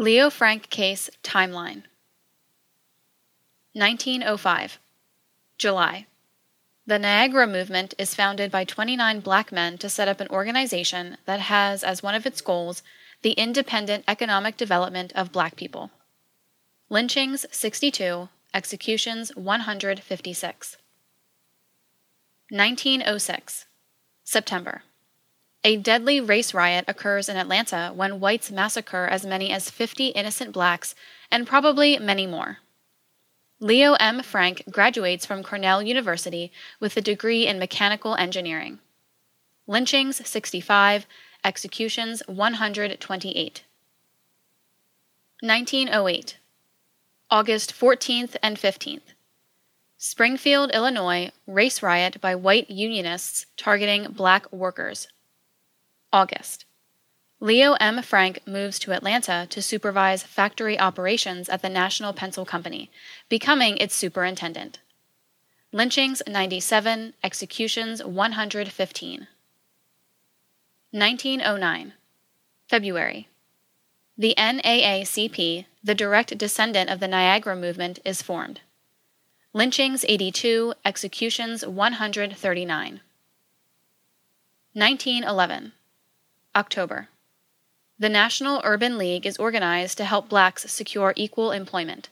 Leo Frank Case Timeline 1905 July The Niagara Movement is founded by 29 black men to set up an organization that has as one of its goals the independent economic development of black people. Lynchings 62, executions 156. 1906 September a deadly race riot occurs in Atlanta when whites massacre as many as 50 innocent blacks and probably many more. Leo M. Frank graduates from Cornell University with a degree in mechanical engineering. Lynchings 65, executions 128. 1908. August 14th and 15th. Springfield, Illinois, race riot by white unionists targeting black workers. August. Leo M. Frank moves to Atlanta to supervise factory operations at the National Pencil Company, becoming its superintendent. Lynchings 97, executions 115. 1909. February. The NAACP, the direct descendant of the Niagara Movement, is formed. Lynchings 82, executions 139. 1911. October. The National Urban League is organized to help blacks secure equal employment.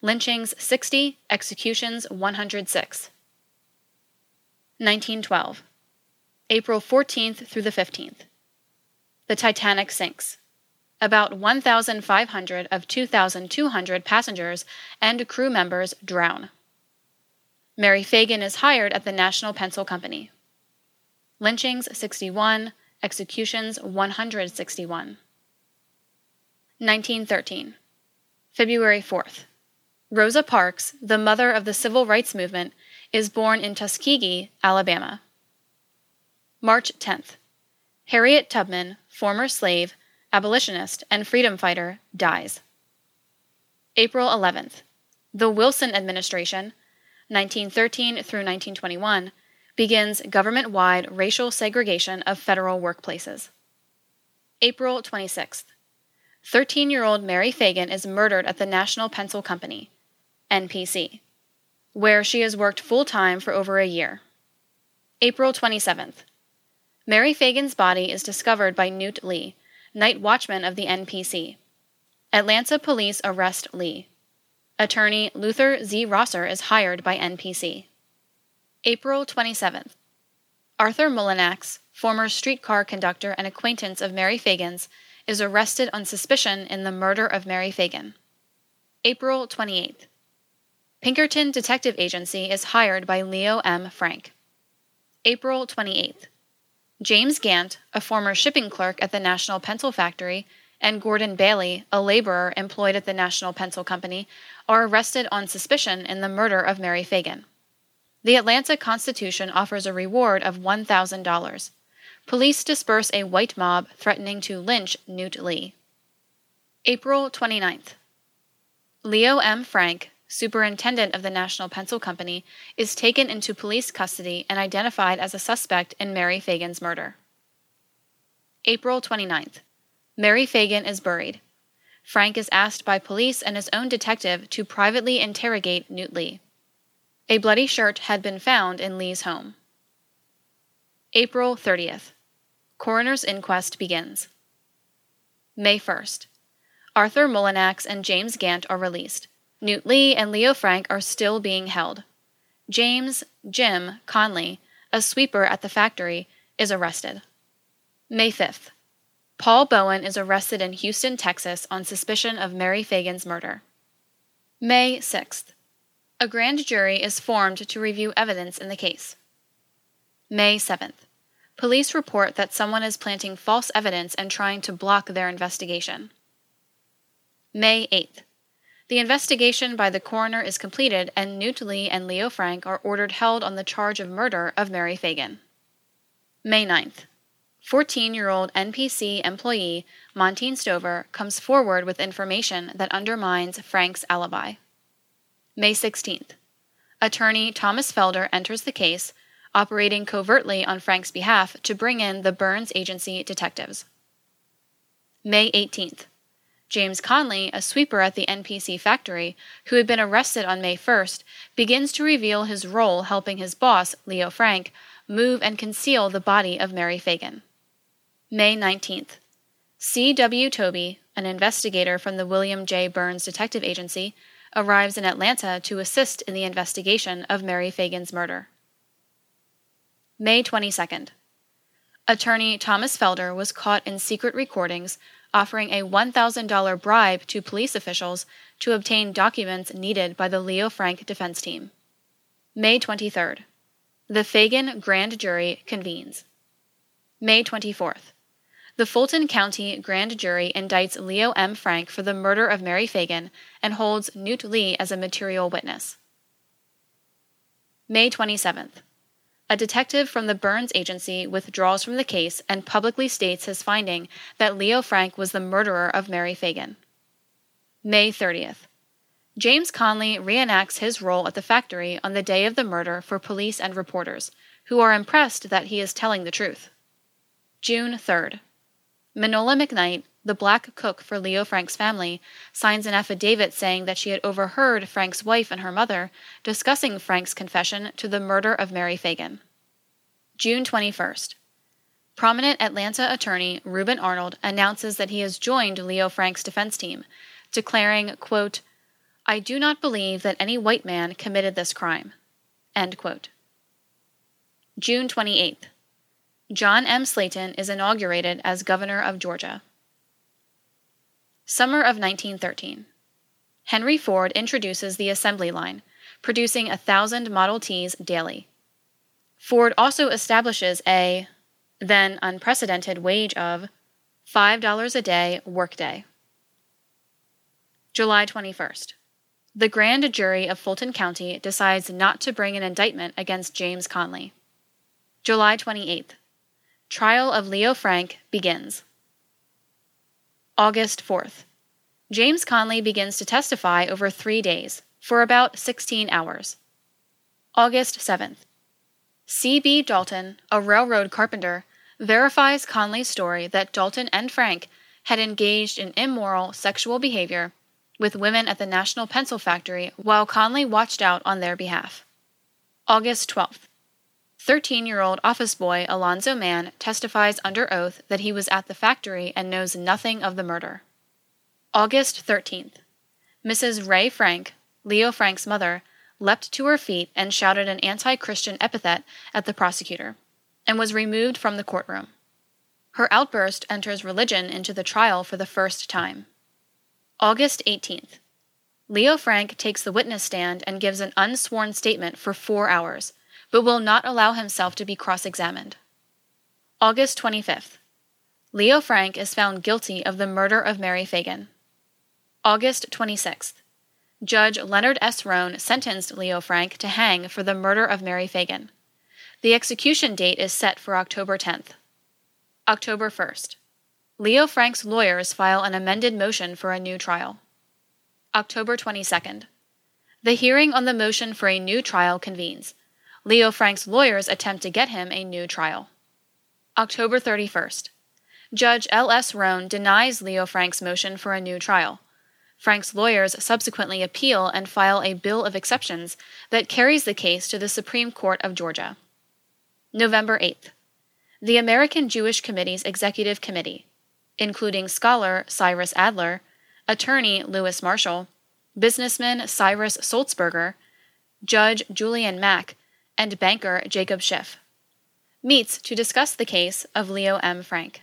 Lynchings 60, executions 106. 1912. April 14th through the 15th. The Titanic sinks. About 1,500 of 2,200 passengers and crew members drown. Mary Phagan is hired at the National Pencil Company. Lynchings 61, executions 161. 1913. February 4th. Rosa Parks, the mother of the civil rights movement, is born in Tuskegee, Alabama. March 10th. Harriet Tubman, former slave, abolitionist, and freedom fighter, dies. April 11th. The Wilson administration, 1913 through 1921, begins government wide racial segregation of federal workplaces. April 26th. 13 year old Mary Phagan is murdered at the National Pencil Company, NPC, where she has worked full time for over a year. April 27th. Mary Phagan's body is discovered by Newt Lee, night watchman of the NPC. Atlanta police arrest Lee. Attorney Luther Z. Rosser is hired by NPC. April 27th. Arthur Mullinax, former streetcar conductor and acquaintance of Mary Phagan's, is arrested on suspicion in the murder of Mary Phagan. April 28th. Pinkerton Detective Agency is hired by Leo M. Frank. April 28th. James Gant, a former shipping clerk at the National Pencil Factory, and Gordon Bailey, a laborer employed at the National Pencil Company, are arrested on suspicion in the murder of Mary Phagan. The Atlanta Constitution offers a reward of $1,000. Police disperse a white mob threatening to lynch Newt Lee. April 29th. Leo M. Frank, superintendent of the National Pencil Company, is taken into police custody and identified as a suspect in Mary Phagan's murder. April 29th. Mary Phagan is buried. Frank is asked by police and his own detective to privately interrogate Newt Lee. A bloody shirt had been found in Lee's home. April 30th. Coroner's inquest begins. May 1st. Arthur Mullinax and James Gant are released. Newt Lee and Leo Frank are still being held. James, Jim, Conley, a sweeper at the factory, is arrested. May 5th. Paul Bowen is arrested in Houston, Texas on suspicion of Mary Phagan's murder. May 6th. A grand jury is formed to review evidence in the case. May 7th. Police report that someone is planting false evidence and trying to block their investigation. May 8th. The investigation by the coroner is completed and Newt Lee and Leo Frank are ordered held on the charge of murder of Mary Phagan. May 9th. 14 year old NPC employee Monteen Stover comes forward with information that undermines Frank's alibi. May 16th. Attorney Thomas Felder enters the case, operating covertly on Frank's behalf to bring in the Burns Agency detectives. May 18th. James Conley, a sweeper at the NPC factory, who had been arrested on May 1st, begins to reveal his role helping his boss, Leo Frank, move and conceal the body of Mary Phagan. May 19th. C.W. Tobie, an investigator from the William J. Burns Detective Agency, arrives in Atlanta to assist in the investigation of Mary Phagan's murder. May 22nd. Attorney Thomas Felder was caught in secret recordings offering a $1,000 bribe to police officials to obtain documents needed by the Leo Frank defense team. May 23rd. The Phagan Grand Jury convenes. May 24th. The Fulton County Grand Jury indicts Leo M. Frank for the murder of Mary Phagan and holds Newt Lee as a material witness. May 27th. A detective from the Burns Agency withdraws from the case and publicly states his finding that Leo Frank was the murderer of Mary Phagan. May 30th. James Conley reenacts his role at the factory on the day of the murder for police and reporters, who are impressed that he is telling the truth. June 3rd. Minola McKnight, the black cook for Leo Frank's family, signs an affidavit saying that she had overheard Frank's wife and her mother discussing Frank's confession to the murder of Mary Phagan. June 21st. Prominent Atlanta attorney Reuben Arnold announces that he has joined Leo Frank's defense team, declaring, quote, I do not believe that any white man committed this crime. End quote. June 28th. John M. Slaton is inaugurated as governor of Georgia. Summer of 1913. Henry Ford introduces the assembly line, producing a thousand Model Ts daily. Ford also establishes a, then unprecedented wage of $5 a day workday. July 21st. The grand jury of Fulton County decides not to bring an indictment against James Conley. July 28th. Trial of Leo Frank begins. August 4th. James Conley begins to testify over three days, for about 16 hours. August 7th. C.B. Dalton, a railroad carpenter, verifies Conley's story that Dalton and Frank had engaged in immoral sexual behavior with women at the National Pencil Factory while Conley watched out on their behalf. August 12th. 13 year old office boy Alonzo Mann testifies under oath that he was at the factory and knows nothing of the murder. August 13th. Mrs. Ray Frank, Leo Frank's mother, leapt to her feet and shouted an anti Christian epithet at the prosecutor, and was removed from the courtroom. Her outburst enters religion into the trial for the first time. August 18th. Leo Frank takes the witness stand and gives an unsworn statement for four hours, but will not allow himself to be cross examined. August 25th. Leo Frank is found guilty of the murder of Mary Phagan. August 26th. Judge Leonard S. Roan sentenced Leo Frank to hang for the murder of Mary Phagan. The execution date is set for October 10th. October 1st. Leo Frank's lawyers file an amended motion for a new trial. October 22nd. The hearing on the motion for a new trial convenes. Leo Frank's lawyers attempt to get him a new trial. October 31st. Judge L.S. Roan denies Leo Frank's motion for a new trial. Frank's lawyers subsequently appeal and file a bill of exceptions that carries the case to the Supreme Court of Georgia. November 8th. The American Jewish Committee's Executive Committee, including scholar Cyrus Adler, attorney Louis Marshall, businessman Cyrus Sulzberger, Judge Julian Mack, and banker Jacob Schiff, meets to discuss the case of Leo M. Frank.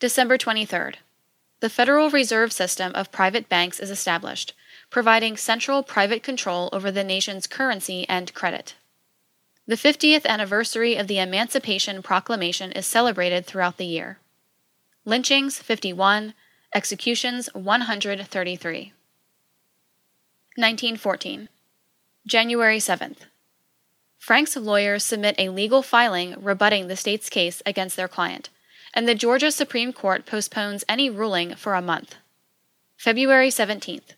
December 23rd. The Federal Reserve System of private banks is established, providing central private control over the nation's currency and credit. The 50th anniversary of the Emancipation Proclamation is celebrated throughout the year. Lynchings 51, executions 133. 1914. January 7th. Frank's lawyers submit a legal filing rebutting the state's case against their client, and the Georgia Supreme Court postpones any ruling for a month. February 17th.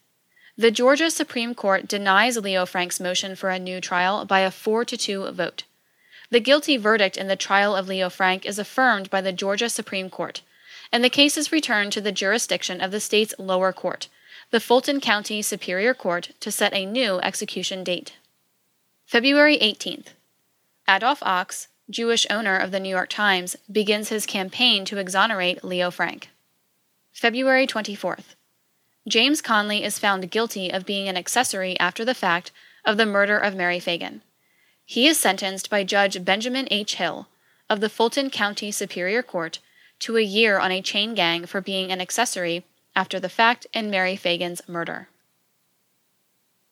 The Georgia Supreme Court denies Leo Frank's motion for a new trial by a 4 to 2 vote. The guilty verdict in the trial of Leo Frank is affirmed by the Georgia Supreme Court, and the case is returned to the jurisdiction of the state's lower court, the Fulton County Superior Court, to set a new execution date. February 18th. Adolf Ochs, Jewish owner of the New York Times, begins his campaign to exonerate Leo Frank. February 24th. James Conley is found guilty of being an accessory after the fact of the murder of Mary Phagan. He is sentenced by Judge Benjamin H. Hill of the Fulton County Superior Court to a year on a chain gang for being an accessory after the fact in Mary Phagan's murder.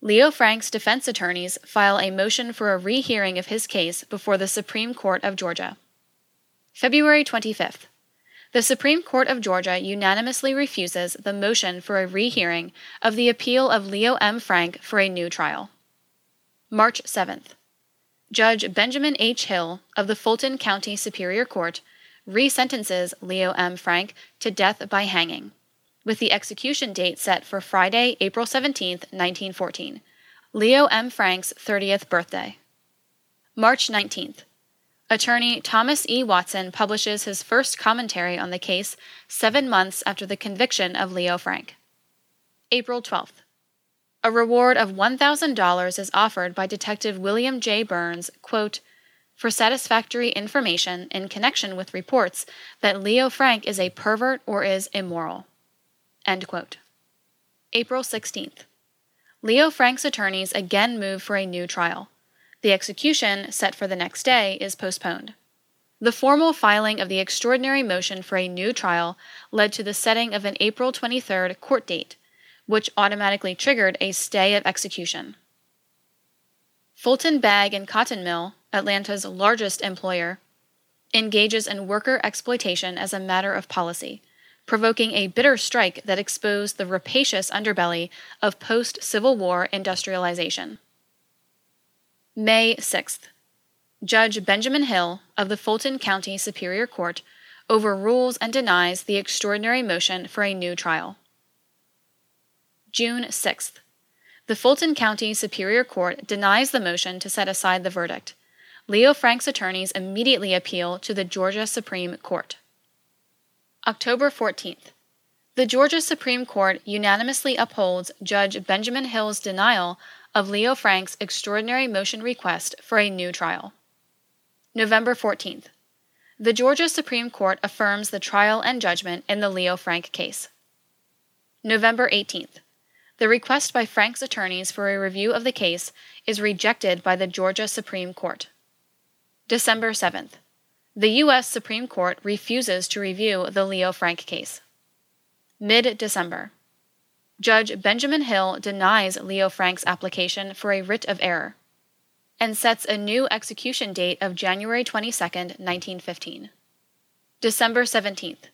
Leo Frank's defense attorneys file a motion for a rehearing of his case before the Supreme Court of Georgia. February 25th. The Supreme Court of Georgia unanimously refuses the motion for a rehearing of the appeal of Leo M. Frank for a new trial. March 7th. Judge Benjamin H. Hill of the Fulton County Superior Court resentences Leo M. Frank to death by hanging, with the execution date set for Friday, April 17, 1914, Leo M. Frank's 30th birthday. March 19th. Attorney Thomas E. Watson publishes his first commentary on the case seven months after the conviction of Leo Frank. April 12th. A reward of $1,000 is offered by Detective William J. Burns, quote, for satisfactory information in connection with reports that Leo Frank is a pervert or is immoral. April 16th. Leo Frank's attorneys again move for a new trial. The execution, set for the next day, is postponed. The formal filing of the extraordinary motion for a new trial led to the setting of an April 23rd court date, which automatically triggered a stay of execution. Fulton Bag and Cotton Mill, Atlanta's largest employer, engages in worker exploitation as a matter of policy, provoking a bitter strike that exposed the rapacious underbelly of post Civil War industrialization. May 6th. Judge Benjamin Hill of the Fulton County Superior Court overrules and denies the extraordinary motion for a new trial. June 6th. The Fulton County Superior Court denies the motion to set aside the verdict. Leo Frank's attorneys immediately appeal to the Georgia Supreme Court. October 14th. The Georgia Supreme Court unanimously upholds Judge Benjamin Hill's denial of Leo Frank's extraordinary motion request for a new trial. November 14th. The Georgia Supreme Court affirms the trial and judgment in the Leo Frank case. November 18th. The request by Frank's attorneys for a review of the case is rejected by the Georgia Supreme Court. December 7th. The U.S. Supreme Court refuses to review the Leo Frank case. Mid December. Judge Benjamin Hill denies Leo Frank's application for a writ of error and sets a new execution date of January 22, 1915. December 17th.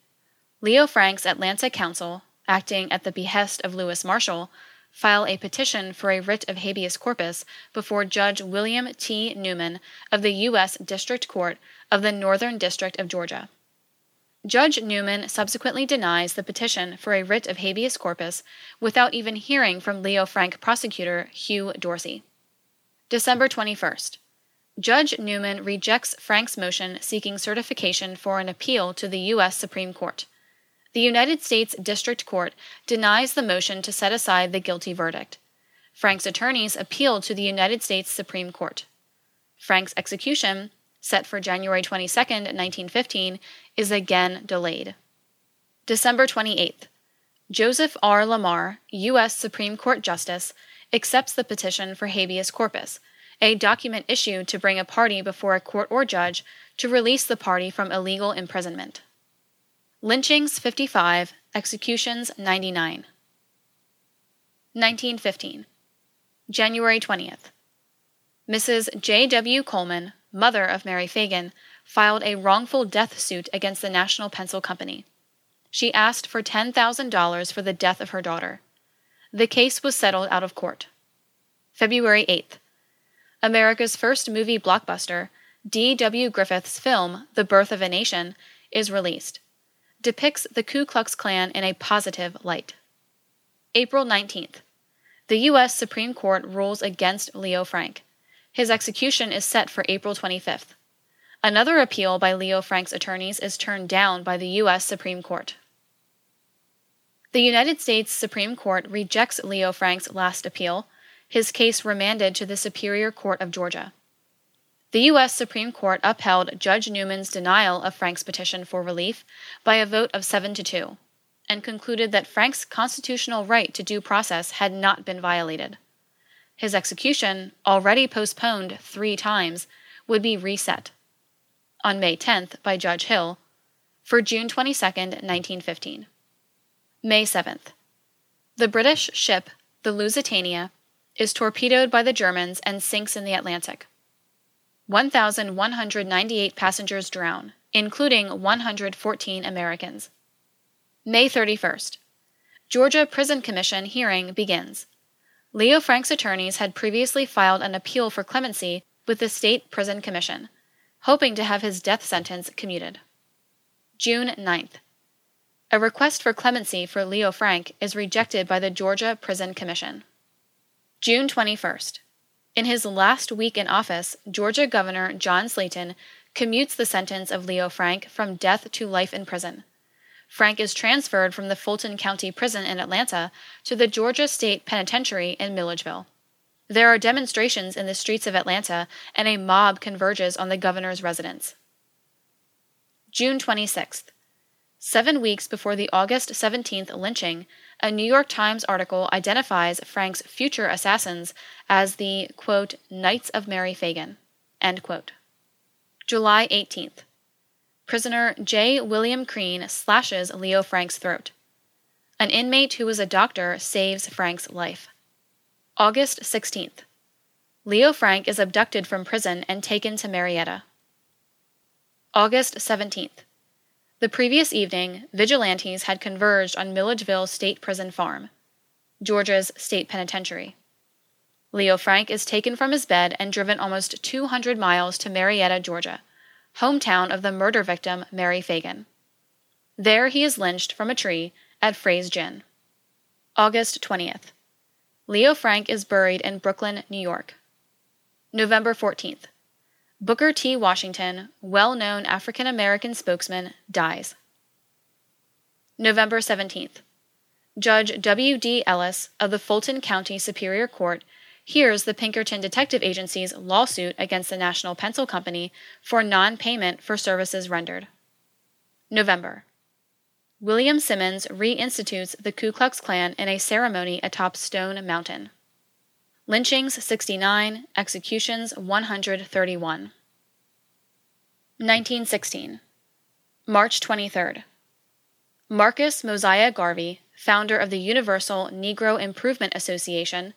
Leo Frank's Atlanta counsel acting at the behest of Louis Marshall, file a petition for a writ of habeas corpus before Judge William T. Newman of the U.S. District Court of the Northern District of Georgia. Judge Newman subsequently denies the petition for a writ of habeas corpus without even hearing from Leo Frank prosecutor Hugh Dorsey. December 21st. Judge Newman rejects Frank's motion seeking certification for an appeal to the U.S. Supreme Court the United States District Court denies the motion to set aside the guilty verdict. Frank's attorneys appeal to the United States Supreme Court. Frank's execution, set for January 22, 1915, is again delayed. December 28th. Joseph R. Lamar, U.S. Supreme Court Justice, accepts the petition for habeas corpus, a document issued to bring a party before a court or judge to release the party from illegal imprisonment. Lynchings 55, executions 99. 1915. January 20th. Mrs. J. W. Coleman, mother of Mary Phagan, filed a wrongful death suit against the National Pencil Company. She asked for $10,000 for the death of her daughter. The case was settled out of court. February 8th. America's first movie blockbuster, D. W. Griffith's film, The Birth of a Nation, is released depicts the Ku Klux Klan in a positive light. April 19th. The U.S. Supreme Court rules against Leo Frank. His execution is set for April 25th. Another appeal by Leo Frank's attorneys is turned down by the U.S. Supreme Court. The United States Supreme Court rejects Leo Frank's last appeal, his case remanded to the Superior Court of Georgia. The U.S. Supreme Court upheld Judge Newman's denial of Frank's petition for relief by a vote of 7 to 2 and concluded that Frank's constitutional right to due process had not been violated. His execution, already postponed three times, would be reset on May 10th by Judge Hill for June 22, 1915. May 7th. The British ship, the Lusitania, is torpedoed by the Germans and sinks in the Atlantic. 1,198 passengers drown, including 114 Americans. May 31st. Georgia Prison Commission hearing begins. Leo Frank's attorneys had previously filed an appeal for clemency with the State Prison Commission, hoping to have his death sentence commuted. June 9th. A request for clemency for Leo Frank is rejected by the Georgia Prison Commission. June 21st. In his last week in office, Georgia Governor John Slaton commutes the sentence of Leo Frank from death to life in prison. Frank is transferred from the Fulton County Prison in Atlanta to the Georgia State Penitentiary in Milledgeville. There are demonstrations in the streets of Atlanta, and a mob converges on the governor's residence. June 26th. Seven weeks before the August 17th lynching, a New York Times article identifies Frank's future assassins as the, quote, Knights of Mary quote. July 18th. Prisoner J. William Creen slashes Leo Frank's throat. An inmate who was a doctor saves Frank's life. August 16th. Leo Frank is abducted from prison and taken to Marietta. August 17th. The previous evening, vigilantes had converged on Milledgeville State Prison Farm, Georgia's state penitentiary. Leo Frank is taken from his bed and driven almost 200 miles to Marietta, Georgia, hometown of the murder victim Mary Phagan. There he is lynched from a tree at Frey's Gin. August 20th. Leo Frank is buried in Brooklyn, New York. November 14th. Booker T. Washington, well known African American spokesman, dies. November 17th. Judge W. D. Ellis of the Fulton County Superior Court hears the Pinkerton Detective Agency's lawsuit against the National Pencil Company for non payment for services rendered. November. William Simmons reinstitutes the Ku Klux Klan in a ceremony atop Stone Mountain. Lynchings 69, executions 131. 1916. March 23rd. Marcus Mosiah Garvey, founder of the Universal Negro Improvement Association,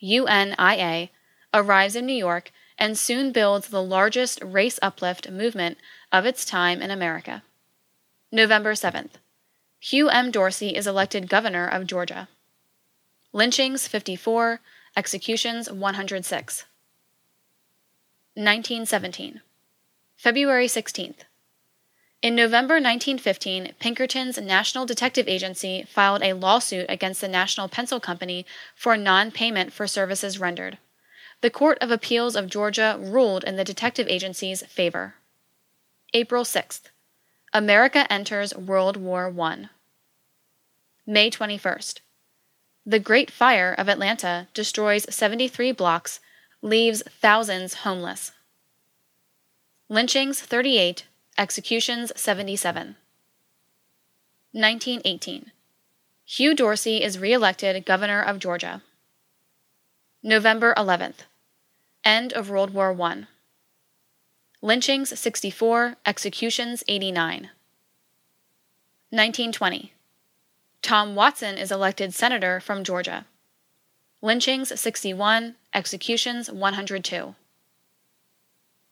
UNIA, arrives in New York and soon builds the largest race uplift movement of its time in America. November 7th. Hugh M. Dorsey is elected governor of Georgia. Lynchings 54, Executions 106. 1917. February 16th. In November 1915, Pinkerton's National Detective Agency filed a lawsuit against the National Pencil Company for non payment for services rendered. The Court of Appeals of Georgia ruled in the detective agency's favor. April 6th. America enters World War I. May 21st. The Great Fire of Atlanta destroys 73 blocks, leaves thousands homeless. Lynchings 38, executions 77. 1918. Hugh Dorsey is re-elected governor of Georgia. November 11th. End of World War I. Lynchings 64, executions 89. 1920. Tom Watson is elected senator from Georgia. Lynchings 61, executions 102.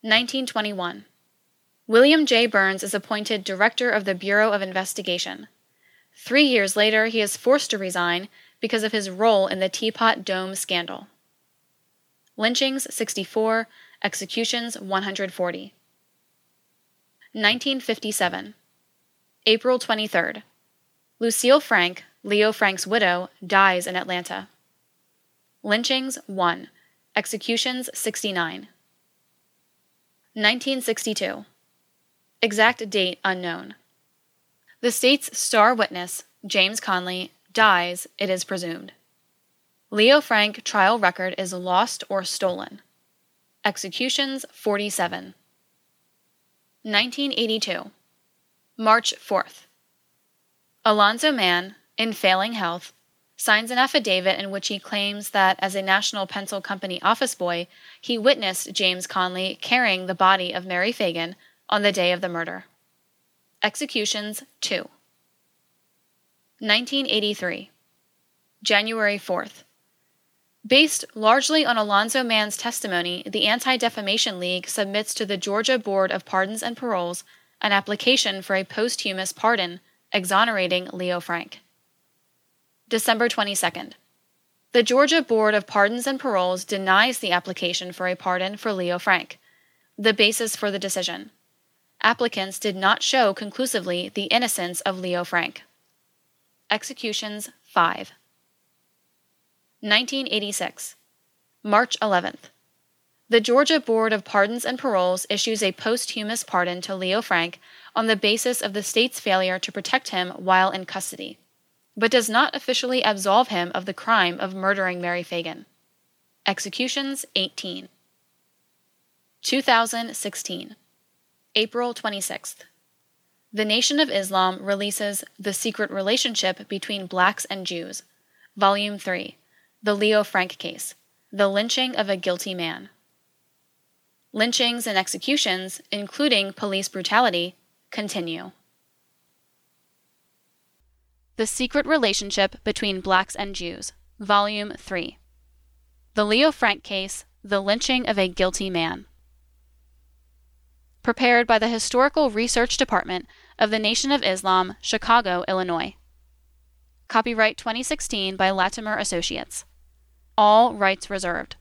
1921. William J. Burns is appointed director of the Bureau of Investigation. Three years later, he is forced to resign because of his role in the Teapot Dome scandal. Lynchings 64, executions 140. 1957. April 23rd. Lucille Frank, Leo Frank's widow, dies in Atlanta. Lynchings 1. Executions 69. 1962. Exact date unknown. The state's star witness, James Conley, dies, it is presumed. Leo Frank trial record is lost or stolen. Executions 47. 1982. March 4th. Alonzo Mann, in failing health, signs an affidavit in which he claims that, as a National Pencil Company office boy, he witnessed James Conley carrying the body of Mary Phagan on the day of the murder. Executions 2. 1983. January 4th. Based largely on Alonzo Mann's testimony, the Anti Defamation League submits to the Georgia Board of Pardons and Paroles an application for a posthumous pardon exonerating Leo Frank. December 22nd. The Georgia Board of Pardons and Paroles denies the application for a pardon for Leo Frank. The basis for the decision applicants did not show conclusively the innocence of Leo Frank. Executions 5. 1986. March 11th. The Georgia Board of Pardons and Paroles issues a posthumous pardon to Leo Frank on the basis of the state's failure to protect him while in custody, but does not officially absolve him of the crime of murdering Mary Phagan. Executions 18. 2016. April 26th. The Nation of Islam releases The Secret Relationship Between Blacks and Jews, Volume 3, The Leo Frank Case, The Lynching of a Guilty Man. Lynchings and executions, including police brutality, continue. The Secret Relationship Between Blacks and Jews, Volume 3. The Leo Frank Case, The Lynching of a Guilty Man. Prepared by the Historical Research Department of the Nation of Islam, Chicago, Illinois. Copyright 2016 by Latimer Associates. All rights reserved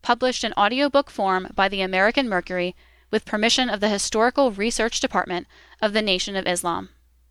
published in audiobook form by the American Mercury with permission of the Historical Research Department of the Nation of Islam.